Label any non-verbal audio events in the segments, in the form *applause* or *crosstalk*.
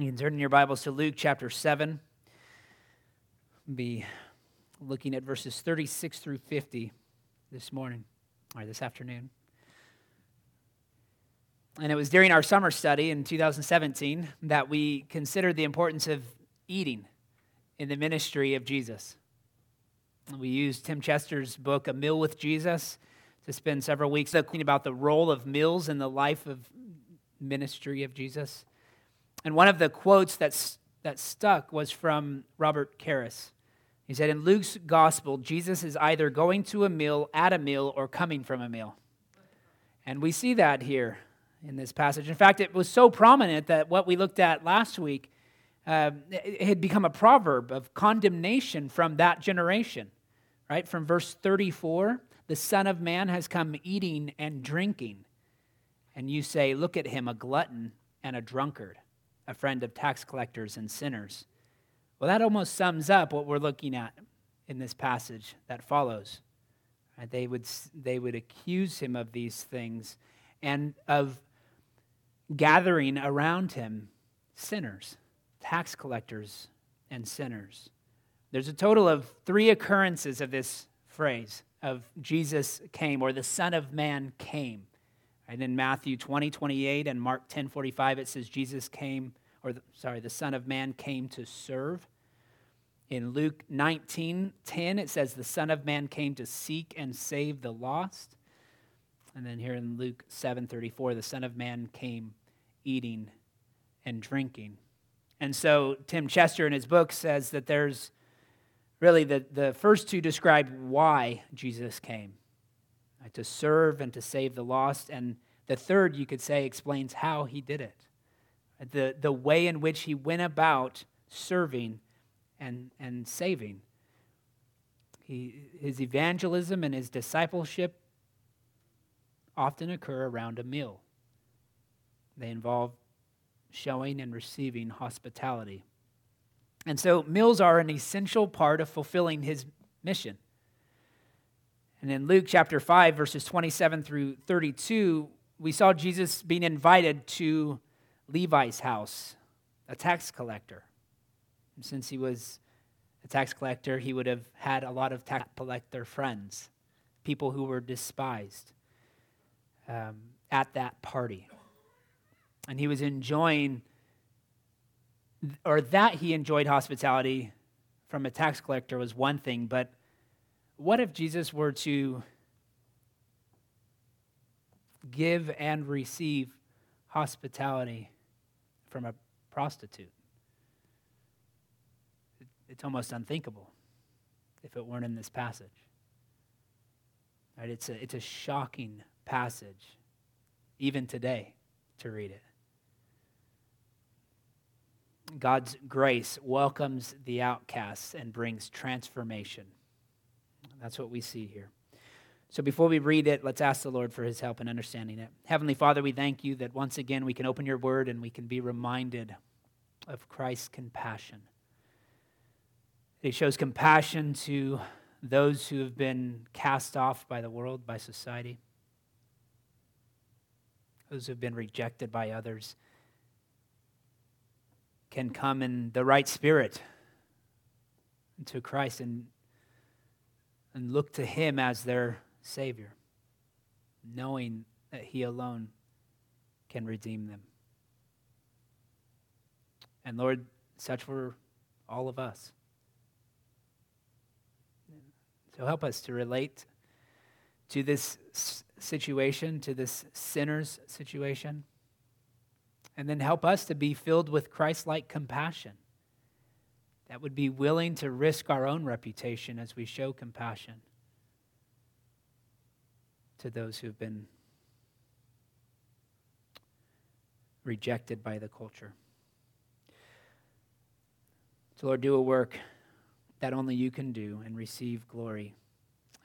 You can turn in your Bibles to Luke chapter 7. We'll be looking at verses 36 through 50 this morning, or this afternoon. And it was during our summer study in 2017 that we considered the importance of eating in the ministry of Jesus. We used Tim Chester's book, A Meal with Jesus, to spend several weeks talking about the role of meals in the life of ministry of Jesus. And one of the quotes that's, that stuck was from Robert Karris. He said, In Luke's gospel, Jesus is either going to a meal, at a meal, or coming from a meal. And we see that here in this passage. In fact, it was so prominent that what we looked at last week uh, it had become a proverb of condemnation from that generation, right? From verse 34, the Son of Man has come eating and drinking. And you say, Look at him, a glutton and a drunkard a friend of tax collectors and sinners. Well, that almost sums up what we're looking at in this passage that follows. They would, they would accuse him of these things and of gathering around him sinners, tax collectors, and sinners. There's a total of three occurrences of this phrase of Jesus came or the Son of Man came. And in Matthew 20, 28 and Mark 10, 45, it says Jesus came, or the, sorry, the Son of Man came to serve. In Luke 19, 10, it says the Son of Man came to seek and save the lost. And then here in Luke 7, 34, the Son of Man came eating and drinking. And so Tim Chester in his book says that there's really the, the first two describe why Jesus came right, to serve and to save the lost. And the third, you could say, explains how he did it the, the way in which he went about serving and, and saving. He, his evangelism and his discipleship often occur around a meal. They involve showing and receiving hospitality. And so, meals are an essential part of fulfilling his mission. And in Luke chapter 5, verses 27 through 32, we saw Jesus being invited to Levi's house, a tax collector. And since he was a tax collector, he would have had a lot of tax collector friends, people who were despised um, at that party. And he was enjoying, or that he enjoyed hospitality from a tax collector was one thing, but what if Jesus were to give and receive hospitality from a prostitute? It's almost unthinkable if it weren't in this passage. Right? It's, a, it's a shocking passage, even today, to read it. God's grace welcomes the outcasts and brings transformation. That's what we see here. So before we read it, let's ask the Lord for his help in understanding it. Heavenly Father, we thank you that once again we can open your word and we can be reminded of Christ's compassion. He shows compassion to those who have been cast off by the world, by society, those who have been rejected by others, can come in the right spirit to Christ and and look to Him as their Savior, knowing that He alone can redeem them. And Lord, such were all of us. So help us to relate to this situation, to this sinner's situation, and then help us to be filled with Christ like compassion that would be willing to risk our own reputation as we show compassion to those who've been rejected by the culture. So, Lord, do a work that only you can do and receive glory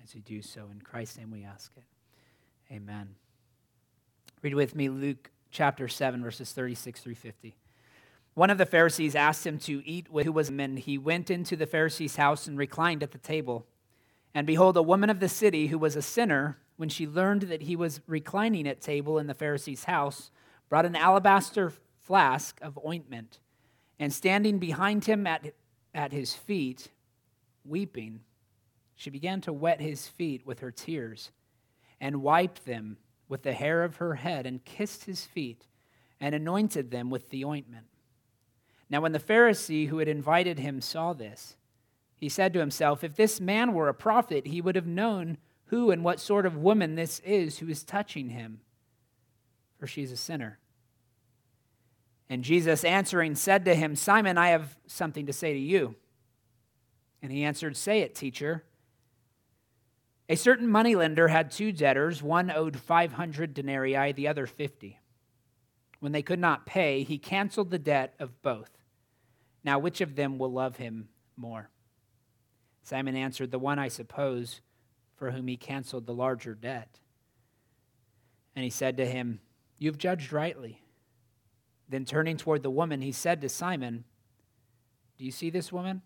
as you do so. In Christ's name we ask it. Amen. Read with me Luke chapter 7, verses 36 through 50. One of the Pharisees asked him to eat with who was men. He went into the Pharisee's house and reclined at the table. And behold, a woman of the city who was a sinner, when she learned that he was reclining at table in the Pharisee's house, brought an alabaster flask of ointment And standing behind him at, at his feet, weeping, she began to wet his feet with her tears and wiped them with the hair of her head and kissed his feet and anointed them with the ointment. Now, when the Pharisee who had invited him saw this, he said to himself, If this man were a prophet, he would have known who and what sort of woman this is who is touching him, for she is a sinner. And Jesus answering said to him, Simon, I have something to say to you. And he answered, Say it, teacher. A certain moneylender had two debtors. One owed 500 denarii, the other 50. When they could not pay, he canceled the debt of both. Now, which of them will love him more? Simon answered, The one, I suppose, for whom he canceled the larger debt. And he said to him, You have judged rightly. Then turning toward the woman, he said to Simon, Do you see this woman?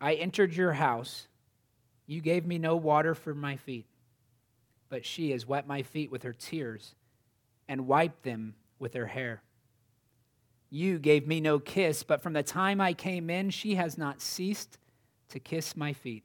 I entered your house. You gave me no water for my feet, but she has wet my feet with her tears and wiped them with her hair. You gave me no kiss, but from the time I came in, she has not ceased to kiss my feet.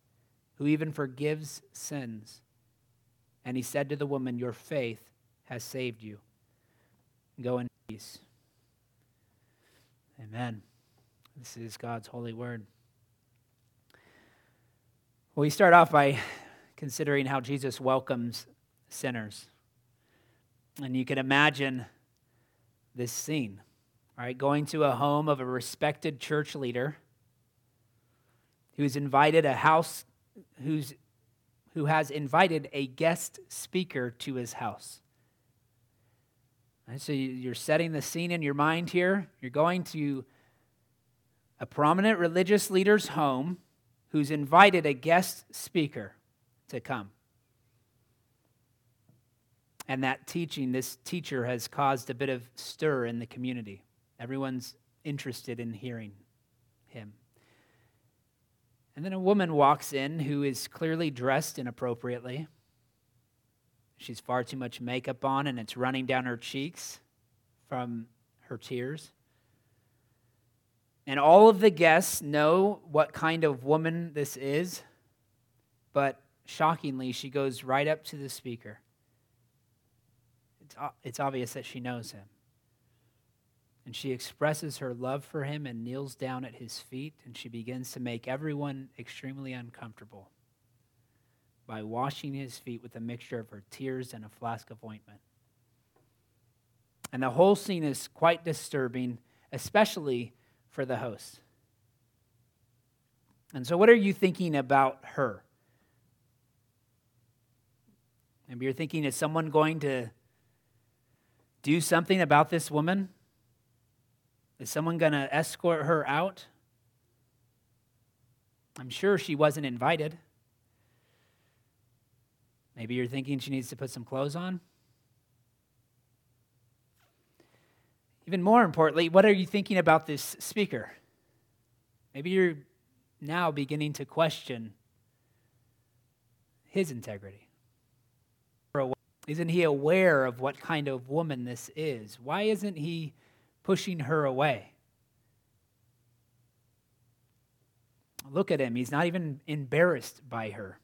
who even forgives sins? And he said to the woman, Your faith has saved you. Go in peace. Amen. This is God's holy word. Well, we start off by considering how Jesus welcomes sinners. And you can imagine this scene, all right, going to a home of a respected church leader who's invited a house, who's, who has invited a guest speaker to his house. So you're setting the scene in your mind here. You're going to a prominent religious leader's home who's invited a guest speaker to come. And that teaching, this teacher has caused a bit of stir in the community. Everyone's interested in hearing him. And then a woman walks in who is clearly dressed inappropriately. She's far too much makeup on, and it's running down her cheeks from her tears. And all of the guests know what kind of woman this is, but shockingly, she goes right up to the speaker. It's, it's obvious that she knows him. And she expresses her love for him and kneels down at his feet, and she begins to make everyone extremely uncomfortable by washing his feet with a mixture of her tears and a flask of ointment. And the whole scene is quite disturbing, especially for the host. And so, what are you thinking about her? Maybe you're thinking, is someone going to do something about this woman? Is someone going to escort her out? I'm sure she wasn't invited. Maybe you're thinking she needs to put some clothes on. Even more importantly, what are you thinking about this speaker? Maybe you're now beginning to question his integrity. Isn't he aware of what kind of woman this is? Why isn't he pushing her away? Look at him. He's not even embarrassed by her.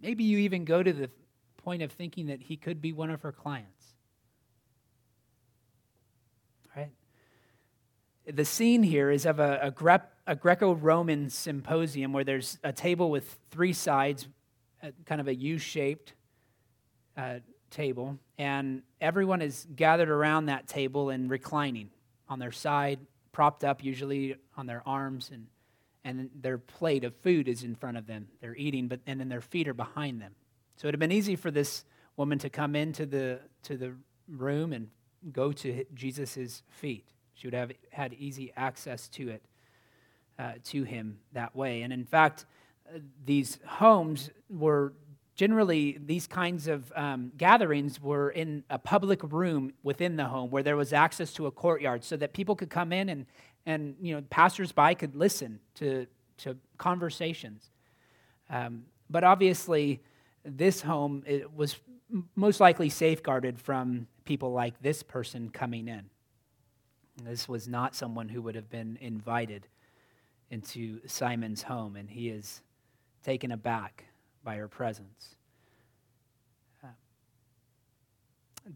Maybe you even go to the point of thinking that he could be one of her clients. Right? The scene here is of a, a, Gre- a Greco Roman symposium where there's a table with three sides, kind of a U shaped uh, table, and everyone is gathered around that table and reclining on their side, propped up usually on their arms and and their plate of food is in front of them. They're eating, but and then their feet are behind them. So it would have been easy for this woman to come into the to the room and go to Jesus' feet. She would have had easy access to it, uh, to him that way. And in fact, uh, these homes were generally, these kinds of um, gatherings were in a public room within the home where there was access to a courtyard so that people could come in and, and you know, passersby could listen to, to conversations. Um, but obviously, this home was most likely safeguarded from people like this person coming in. This was not someone who would have been invited into Simon's home, and he is taken aback by her presence. Uh,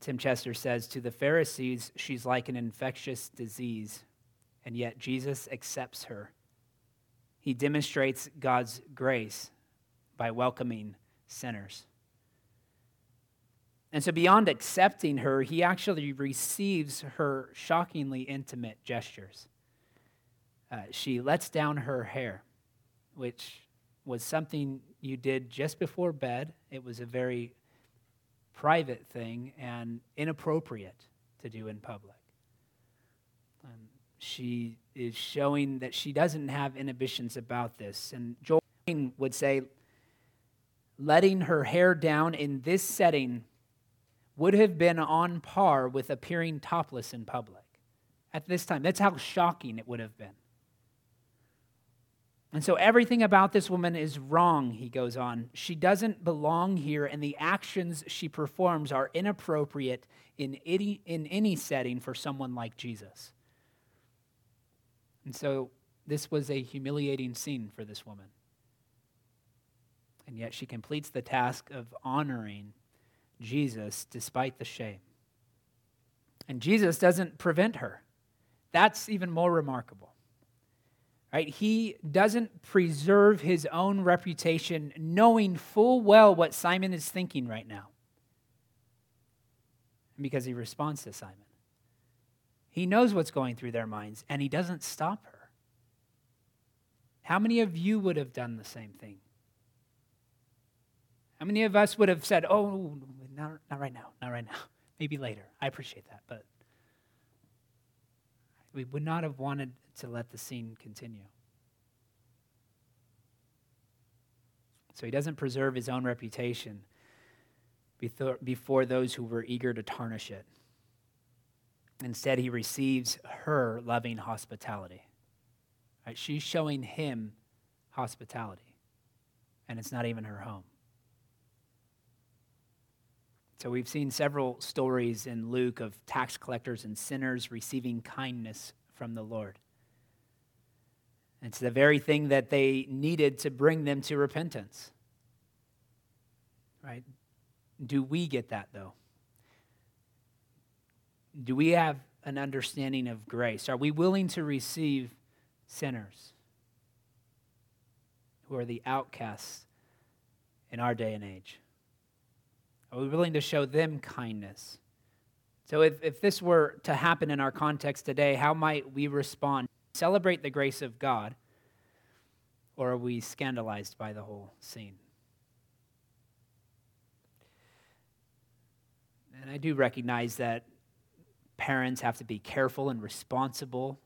Tim Chester says To the Pharisees, she's like an infectious disease, and yet Jesus accepts her. He demonstrates God's grace by welcoming sinners. And so, beyond accepting her, he actually receives her shockingly intimate gestures. Uh, she lets down her hair, which was something you did just before bed. It was a very private thing and inappropriate to do in public. Um, she is showing that she doesn't have inhibitions about this. And Joel would say, letting her hair down in this setting would have been on par with appearing topless in public at this time. That's how shocking it would have been. And so everything about this woman is wrong, he goes on. She doesn't belong here, and the actions she performs are inappropriate in any, in any setting for someone like Jesus. And so this was a humiliating scene for this woman. And yet she completes the task of honoring Jesus despite the shame. And Jesus doesn't prevent her. That's even more remarkable. Right? He doesn't preserve his own reputation knowing full well what Simon is thinking right now. Because he responds to Simon. He knows what's going through their minds and he doesn't stop her. How many of you would have done the same thing? How many of us would have said, Oh, not, not right now, not right now. *laughs* Maybe later. I appreciate that, but we would not have wanted to let the scene continue. So he doesn't preserve his own reputation before those who were eager to tarnish it. Instead, he receives her loving hospitality. Right? She's showing him hospitality, and it's not even her home. So we've seen several stories in Luke of tax collectors and sinners receiving kindness from the Lord. It's the very thing that they needed to bring them to repentance. Right? Do we get that, though? Do we have an understanding of grace? Are we willing to receive sinners who are the outcasts in our day and age? Are we willing to show them kindness? So, if, if this were to happen in our context today, how might we respond? Celebrate the grace of God, or are we scandalized by the whole scene? And I do recognize that parents have to be careful and responsible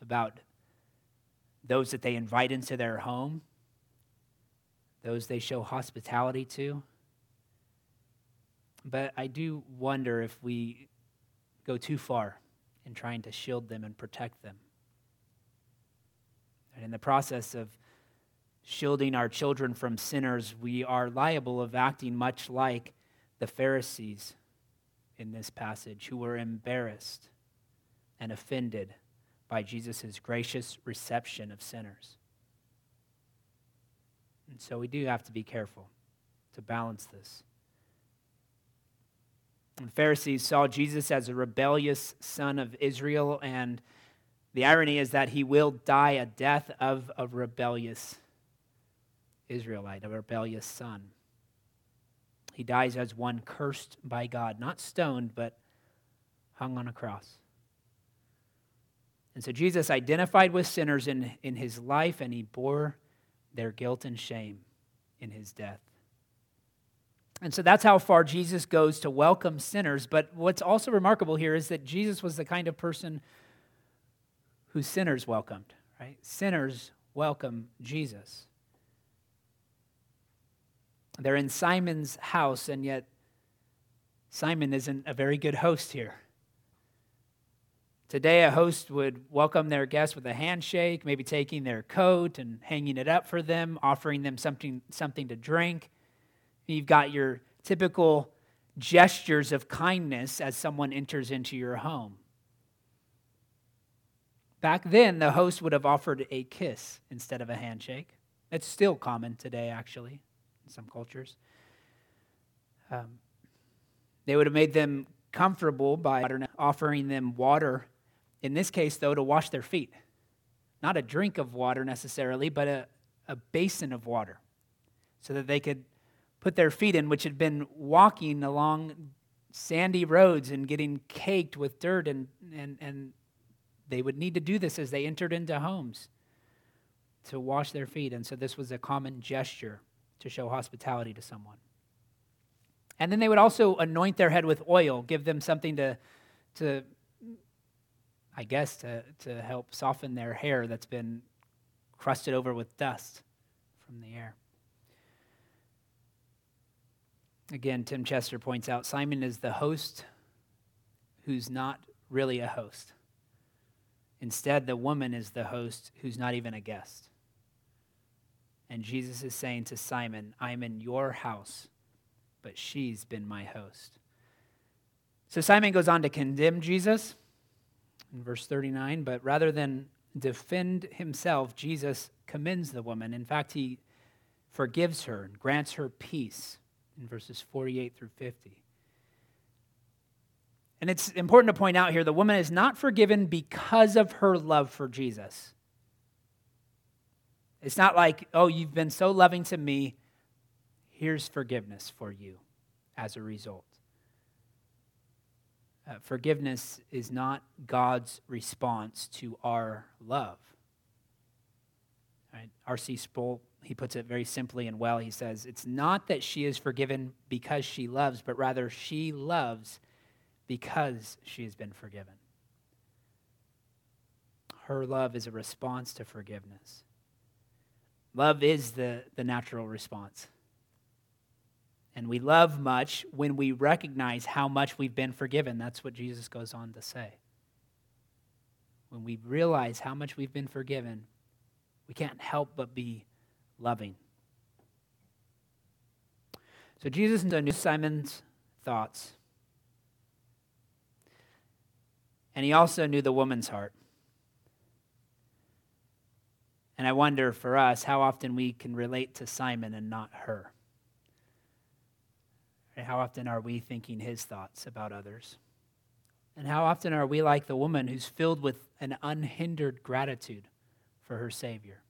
about those that they invite into their home, those they show hospitality to. But I do wonder if we go too far in trying to shield them and protect them. And in the process of shielding our children from sinners, we are liable of acting much like the Pharisees in this passage, who were embarrassed and offended by Jesus' gracious reception of sinners. And so we do have to be careful to balance this. The Pharisees saw Jesus as a rebellious son of Israel, and the irony is that he will die a death of a rebellious Israelite, a rebellious son. He dies as one cursed by God, not stoned, but hung on a cross. And so Jesus identified with sinners in, in his life, and he bore their guilt and shame in his death. And so that's how far Jesus goes to welcome sinners. But what's also remarkable here is that Jesus was the kind of person who sinners welcomed, right? Sinners welcome Jesus. They're in Simon's house, and yet Simon isn't a very good host here. Today, a host would welcome their guest with a handshake, maybe taking their coat and hanging it up for them, offering them something, something to drink. You've got your typical gestures of kindness as someone enters into your home. Back then, the host would have offered a kiss instead of a handshake. It's still common today, actually, in some cultures. Um, they would have made them comfortable by offering them water, in this case, though, to wash their feet. Not a drink of water necessarily, but a, a basin of water so that they could put their feet in, which had been walking along sandy roads and getting caked with dirt, and, and, and they would need to do this as they entered into homes to wash their feet. And so this was a common gesture to show hospitality to someone. And then they would also anoint their head with oil, give them something to, to I guess, to, to help soften their hair that's been crusted over with dust from the air. Again, Tim Chester points out Simon is the host who's not really a host. Instead, the woman is the host who's not even a guest. And Jesus is saying to Simon, I'm in your house, but she's been my host. So Simon goes on to condemn Jesus in verse 39, but rather than defend himself, Jesus commends the woman. In fact, he forgives her and grants her peace in verses 48 through 50. And it's important to point out here the woman is not forgiven because of her love for Jesus. It's not like, oh, you've been so loving to me, here's forgiveness for you as a result. Uh, forgiveness is not God's response to our love. Right? R.C. Sproul he puts it very simply and well. He says, It's not that she is forgiven because she loves, but rather she loves because she has been forgiven. Her love is a response to forgiveness. Love is the, the natural response. And we love much when we recognize how much we've been forgiven. That's what Jesus goes on to say. When we realize how much we've been forgiven, we can't help but be loving. So Jesus knew Simon's thoughts. And he also knew the woman's heart. And I wonder for us how often we can relate to Simon and not her. How often are we thinking his thoughts about others? And how often are we like the woman who's filled with an unhindered gratitude for her Savior?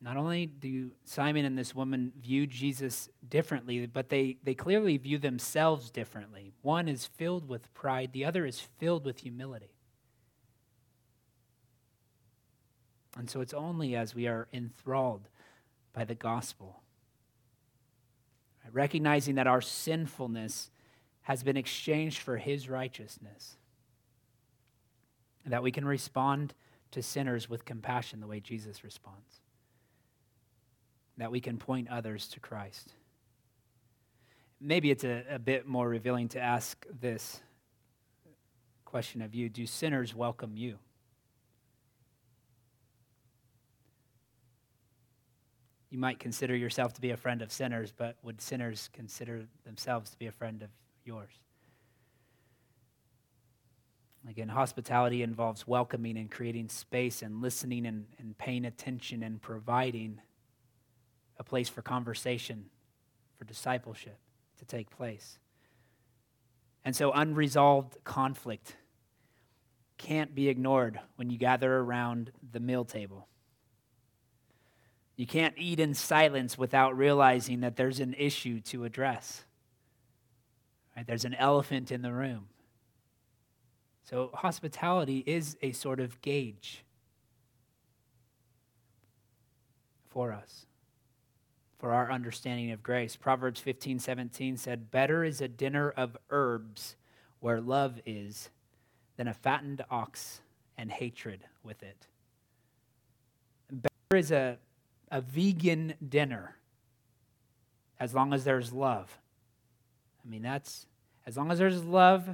Not only do Simon and this woman view Jesus differently, but they, they clearly view themselves differently. One is filled with pride, the other is filled with humility. And so it's only as we are enthralled by the gospel, recognizing that our sinfulness has been exchanged for his righteousness, that we can respond to sinners with compassion the way Jesus responds that we can point others to Christ. Maybe it's a, a bit more revealing to ask this question of you Do sinners welcome you? You might consider yourself to be a friend of sinners, but would sinners consider themselves to be a friend of yours? Again, hospitality involves welcoming and creating space and listening and, and paying attention and providing a place for conversation, for discipleship to take place. And so, unresolved conflict can't be ignored when you gather around the meal table. You can't eat in silence without realizing that there's an issue to address. Right? There's an elephant in the room. So, hospitality is a sort of gauge for us for our understanding of grace. Proverbs 15, 17 said, Better is a dinner of herbs where love is than a fattened ox and hatred with it. Better is a, a vegan dinner as long as there's love. I mean, that's as long as there's love,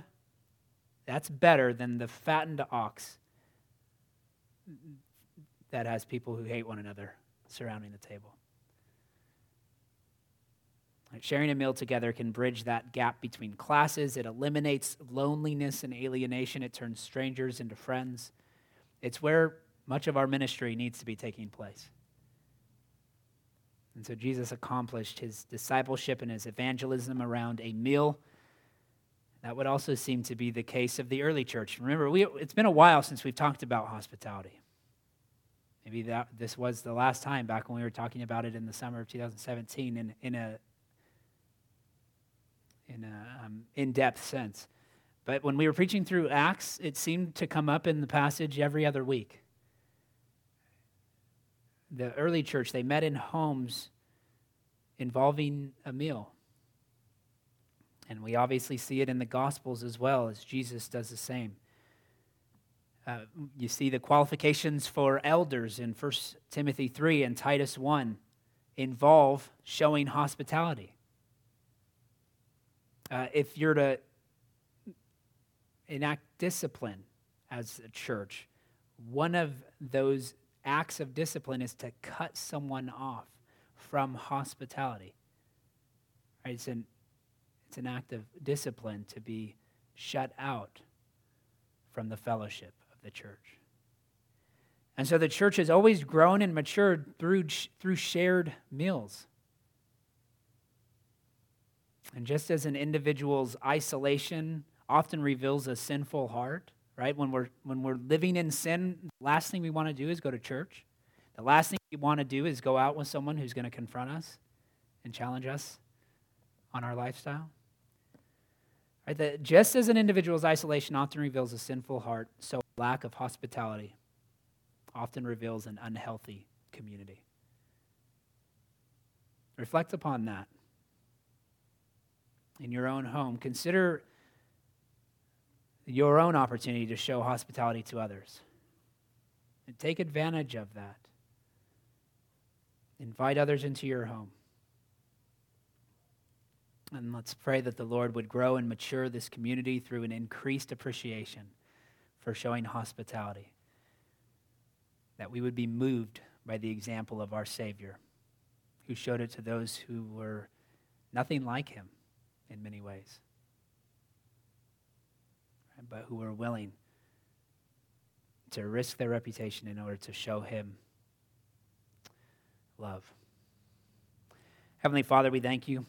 that's better than the fattened ox that has people who hate one another surrounding the table. Sharing a meal together can bridge that gap between classes. It eliminates loneliness and alienation. It turns strangers into friends. It's where much of our ministry needs to be taking place. And so Jesus accomplished his discipleship and his evangelism around a meal. That would also seem to be the case of the early church. Remember, we, it's been a while since we've talked about hospitality. Maybe that, this was the last time back when we were talking about it in the summer of 2017 in, in a in a um, in-depth sense. But when we were preaching through Acts, it seemed to come up in the passage every other week the early church, they met in homes involving a meal. And we obviously see it in the Gospels as well, as Jesus does the same. Uh, you see the qualifications for elders in 1 Timothy 3 and Titus 1 involve showing hospitality. Uh, if you're to enact discipline as a church, one of those acts of discipline is to cut someone off from hospitality. Right? It's, an, it's an act of discipline to be shut out from the fellowship of the church. And so the church has always grown and matured through, through shared meals. And just as an individual's isolation often reveals a sinful heart, right? When we're, when we're living in sin, the last thing we want to do is go to church. The last thing we want to do is go out with someone who's going to confront us and challenge us on our lifestyle. Right? That just as an individual's isolation often reveals a sinful heart, so lack of hospitality often reveals an unhealthy community. Reflect upon that in your own home. Consider your own opportunity to show hospitality to others. And take advantage of that. Invite others into your home. And let's pray that the Lord would grow and mature this community through an increased appreciation for showing hospitality. That we would be moved by the example of our Savior, who showed it to those who were nothing like him in many ways but who are willing to risk their reputation in order to show him love. Heavenly Father, we thank you